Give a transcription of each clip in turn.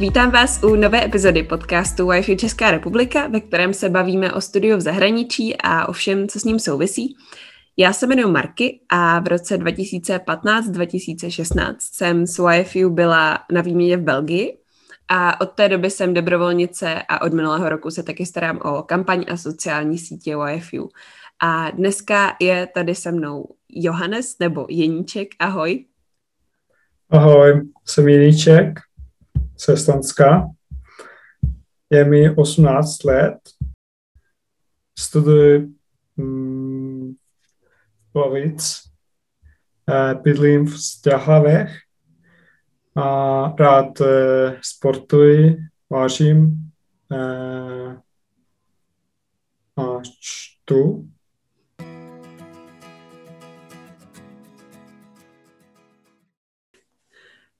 Vítám vás u nové epizody podcastu Wi-Fi Česká republika, ve kterém se bavíme o studiu v zahraničí a o všem, co s ním souvisí. Já se jmenuji Marky a v roce 2015-2016 jsem s Wi-Fi byla na výměně v Belgii a od té doby jsem dobrovolnice a od minulého roku se taky starám o kampaň a sociální sítě Wi-Fi. A dneska je tady se mnou Johannes nebo Jeníček. Ahoj. Ahoj, jsem Jeníček z Estonska. Je mi 18 let. Studuji mm, Plavic. Eh, bydlím v Stěhlavech a rád eh, sportuji, vážím eh, a čtu.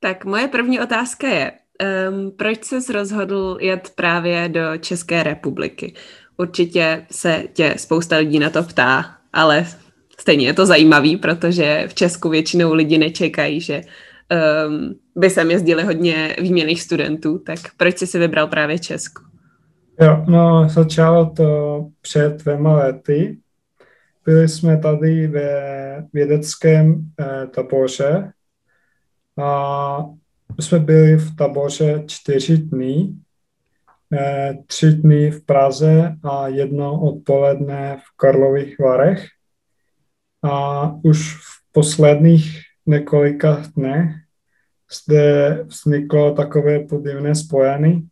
Tak moje první otázka je, um, proč jsi rozhodl jet právě do České republiky? Určitě se tě spousta lidí na to ptá, ale stejně je to zajímavý, protože v Česku většinou lidi nečekají, že um, by sem jezdili hodně výměných studentů, tak proč jsi si vybral právě Česku? Jo, no začalo to před dvěma lety. Byli jsme tady ve vědeckém eh, taboře a jsme byli v taboře čtyři dny, eh, tři dny v Praze a jedno odpoledne v Karlových Varech. A už v posledních několika dnech zde vzniklo takové podivné spojení.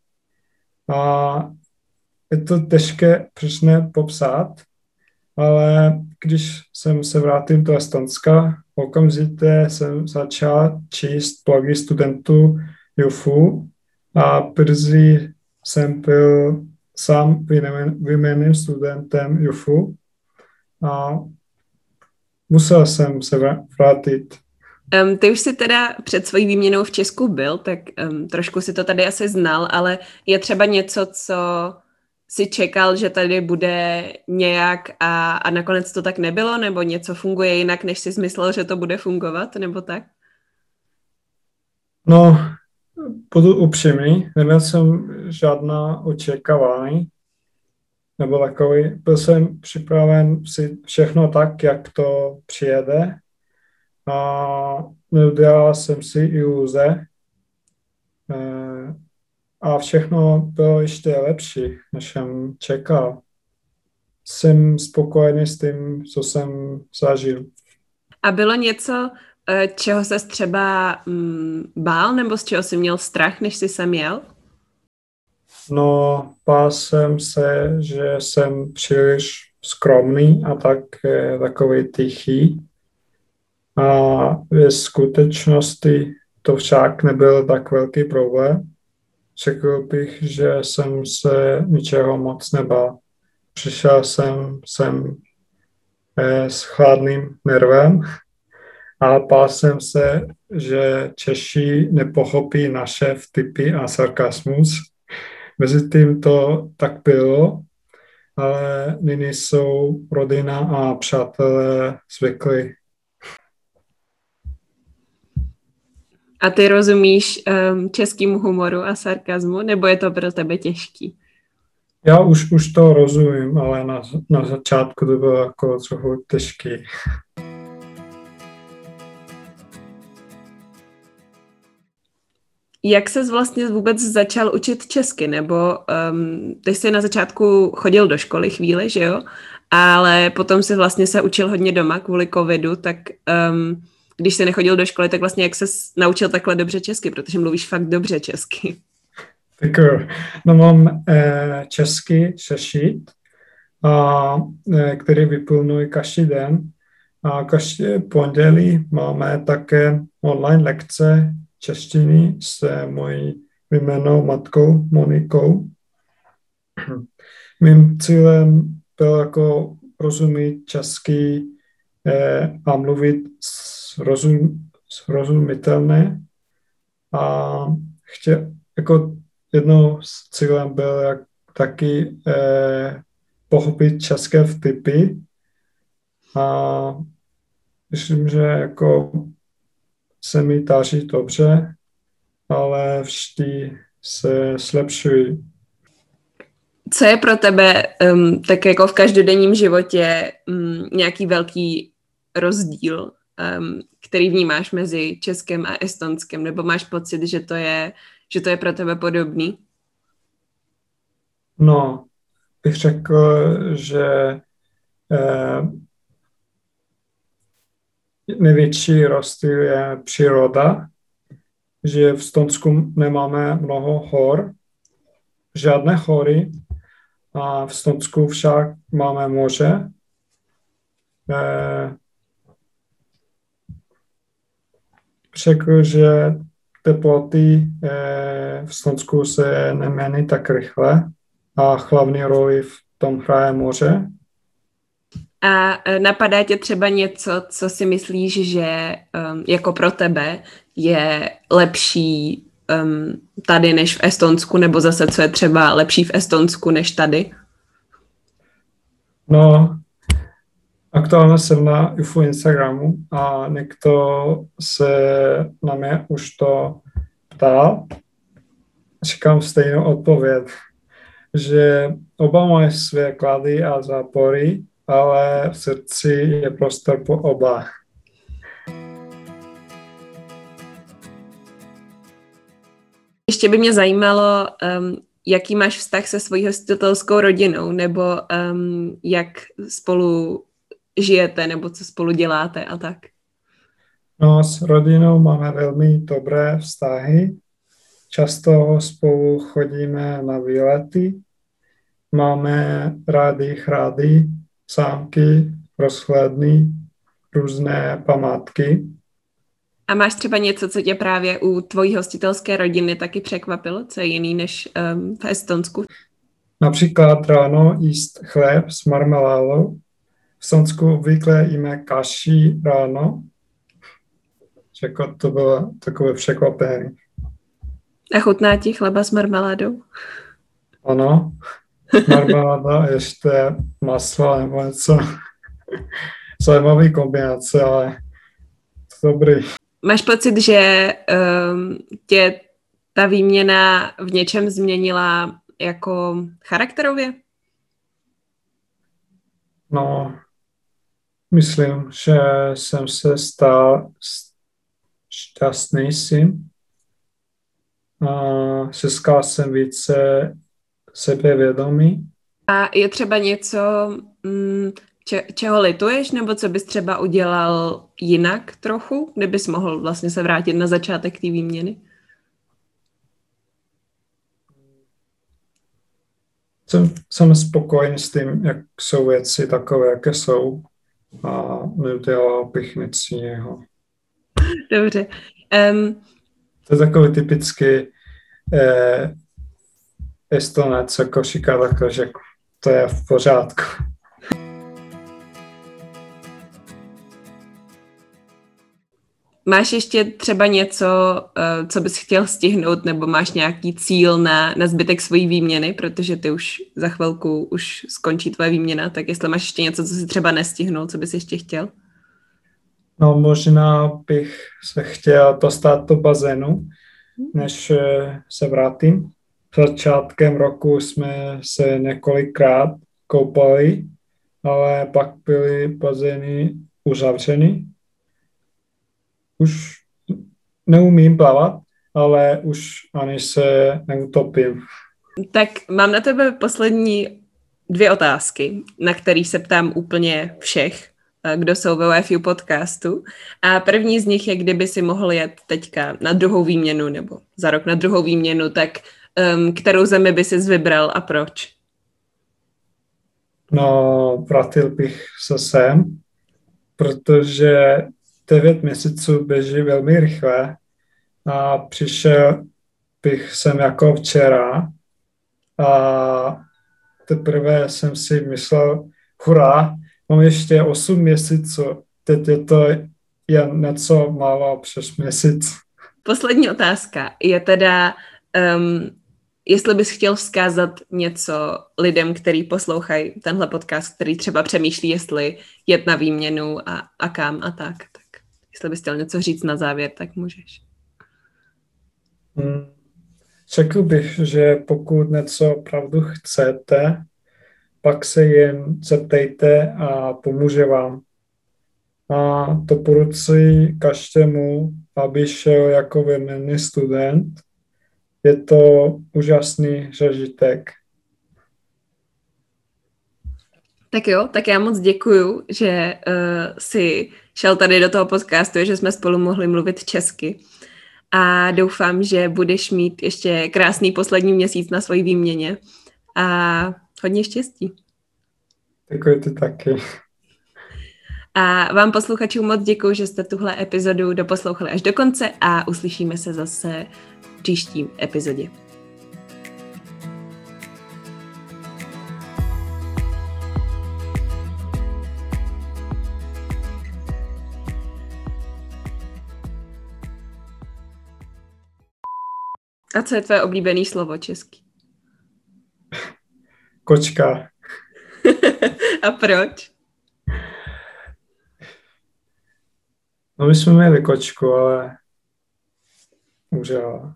A je to těžké přesně popsat, ale když jsem se vrátil do Estonska, okamžitě jsem začal číst blogy studentů JUFu a brzy jsem byl sám vyměným studentem JUFu a musel jsem se vrátit. Um, ty už jsi teda před svojí výměnou v Česku byl, tak um, trošku si to tady asi znal, ale je třeba něco, co si čekal, že tady bude nějak a, a nakonec to tak nebylo, nebo něco funguje jinak, než jsi myslel, že to bude fungovat, nebo tak? No, budu upřímný, neměl jsem žádná očekávání, nebo takový, byl jsem připraven si všechno tak, jak to přijede a neudělal jsem si iluze. Eh, a všechno bylo ještě lepší, než jsem čekal. Jsem spokojený s tím, co jsem zažil. A bylo něco, eh, čeho se třeba mm, bál, nebo z čeho jsi měl strach, než jsi sem jel? No, bál jsem se, že jsem příliš skromný a tak takový tichý. A ve skutečnosti to však nebyl tak velký problém řekl bych, že jsem se ničeho moc nebál. Přišel jsem sem eh, s chladným nervem a bál jsem se, že Češi nepochopí naše vtipy a sarkasmus. Mezi tím to tak bylo, ale nyní jsou rodina a přátelé zvyklí A ty rozumíš um, českému humoru a sarkazmu, nebo je to pro tebe těžký? Já už, už to rozumím, ale na, na začátku to bylo jako trochu těžký. Jak ses vlastně vůbec začal učit česky? Nebo um, ty jsi na začátku chodil do školy chvíli, že jo? Ale potom si vlastně se učil hodně doma kvůli covidu, tak um, když jsi nechodil do školy, tak vlastně jak se naučil takhle dobře česky, protože mluvíš fakt dobře česky. Tak no mám eh, český sešit, a, eh, který vyplňuji každý den. A každý pondělí máme také online lekce češtiny s mojí vyjmenou matkou Monikou. Mým cílem byl jako rozumět česky eh, a mluvit srozum, srozumitelné a chtěl, jako jednou z cílem byl jak taky eh, pochopit české vtipy a myslím, že jako se mi daří dobře, ale vždy se zlepšují. Co je pro tebe um, tak jako v každodenním životě um, nějaký velký rozdíl, um, který vnímáš mezi Českem a Estonskem, nebo máš pocit, že to je, že to je pro tebe podobný? No, bych řekl, že eh, největší rozdíl je příroda, že v Stonsku nemáme mnoho hor, žádné hory, a v Stonsku však máme moře. Eh, řekl, že teploty eh, v Stonsku se nemění tak rychle a hlavní roli v tom hraje moře. A e, napadá tě třeba něco, co si myslíš, že um, jako pro tebe je lepší um, tady než v Estonsku, nebo zase co je třeba lepší v Estonsku než tady? No, aktuálně jsem na UFO Instagramu a někdo se na mě už to ptal. Říkám stejnou odpověď, že oba mají své klady a zápory, ale v srdci je prostor po oba. Ještě by mě zajímalo, um, jaký máš vztah se svojí hostitelskou rodinou, nebo um, jak spolu žijete, nebo co spolu děláte a tak. No, s rodinou máme velmi dobré vztahy. Často spolu chodíme na výlety. Máme rádi chrady, sámky, rozhledny, různé památky. A máš třeba něco, co tě právě u tvojí hostitelské rodiny taky překvapilo, co je jiný než um, v Estonsku? Například ráno jíst chléb s marmeládou. V Estonsku obvykle jíme kaši ráno. Jako to bylo takové překvapení. A chutná ti chleba s marmeládou? Ano, marmeláda, ještě maslo nebo něco. Zajímavý kombinace, ale dobrý. Máš pocit, že um, tě ta výměna v něčem změnila jako charakterově? No, myslím, že jsem se stal šťastnějším. A získal jsem více sebevědomí. A je třeba něco, mm, če, čeho lituješ, nebo co bys třeba udělal jinak trochu, kdybys mohl vlastně se vrátit na začátek té výměny? Jsem, jsem spokojený s tím, jak jsou věci takové, jaké jsou a neudělal bych nic jiného. Dobře. Um, to je takový typický eh, Estonec, jako říká takhle, že to je v pořádku. Máš ještě třeba něco, eh, co bys chtěl stihnout, nebo máš nějaký cíl na, na zbytek svojí výměny, protože ty už za chvilku už skončí tvoje výměna, tak jestli máš ještě něco, co si třeba nestihnul, co bys ještě chtěl? No možná bych se chtěl dostat do bazénu, než eh, se vrátím. Začátkem roku jsme se několikrát koupali, ale pak byly bazény uzavřeny už neumím plavat, ale už ani se neutopím. Tak mám na tebe poslední dvě otázky, na které se ptám úplně všech, eh, kdo jsou ve UFU podcastu. A první z nich je, kdyby si mohl jet teďka na druhou výměnu nebo za rok na druhou výměnu, tak um, kterou zemi by si vybral a proč? No, vrátil bych se sem, protože 9 měsíců běží velmi rychle a přišel bych sem jako včera a teprve jsem si myslel, hurá, mám ještě 8 měsíců, teď je to jen něco málo přes měsíc. Poslední otázka je teda, um, jestli bys chtěl vzkázat něco lidem, kteří poslouchají tenhle podcast, který třeba přemýšlí, jestli jet na výměnu a, a kam a tak. Jestli bys chtěl něco říct na závěr, tak můžeš. Hmm. řekl bych, že pokud něco opravdu chcete, pak se jen zeptejte a pomůže vám. A doporučuji každému, aby šel jako vyměný student. Je to úžasný zažitek. Tak jo, tak já moc děkuju, že uh, si šel tady do toho podcastu, že jsme spolu mohli mluvit česky. A doufám, že budeš mít ještě krásný poslední měsíc na svoji výměně. A hodně štěstí. Děkuji ty taky. A vám posluchačům moc děkuji, že jste tuhle epizodu doposlouchali až do konce a uslyšíme se zase v příštím epizodě. A co je tvoje oblíbené slovo český? Kočka. A proč? No my jsme měli kočku, ale umřela.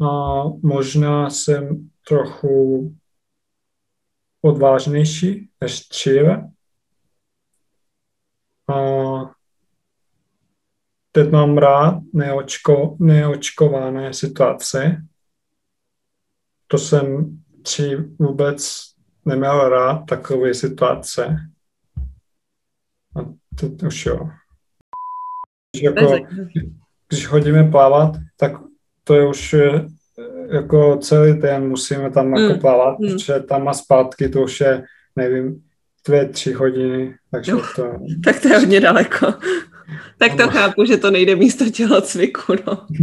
A možná jsem trochu odvážnější než dříve. A teď mám rád neočko, neočkované situace. To jsem dřív vůbec neměl rád takové situace. A teď už jo. Když, jako, když chodíme plavat, tak to je už eh, jako celý den musíme tam mm. jako plavat, mm. protože tam a zpátky to už je, nevím, dvě, tři hodiny, takže uh, to... Tak to je hodně daleko. Tak to chápu, že to nejde místo tělocviku, no.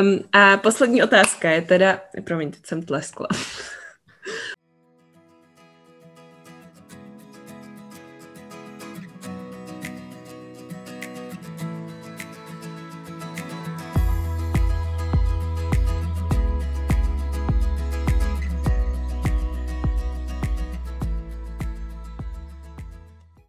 Um, a poslední otázka je teda, promiň, teď jsem tleskla.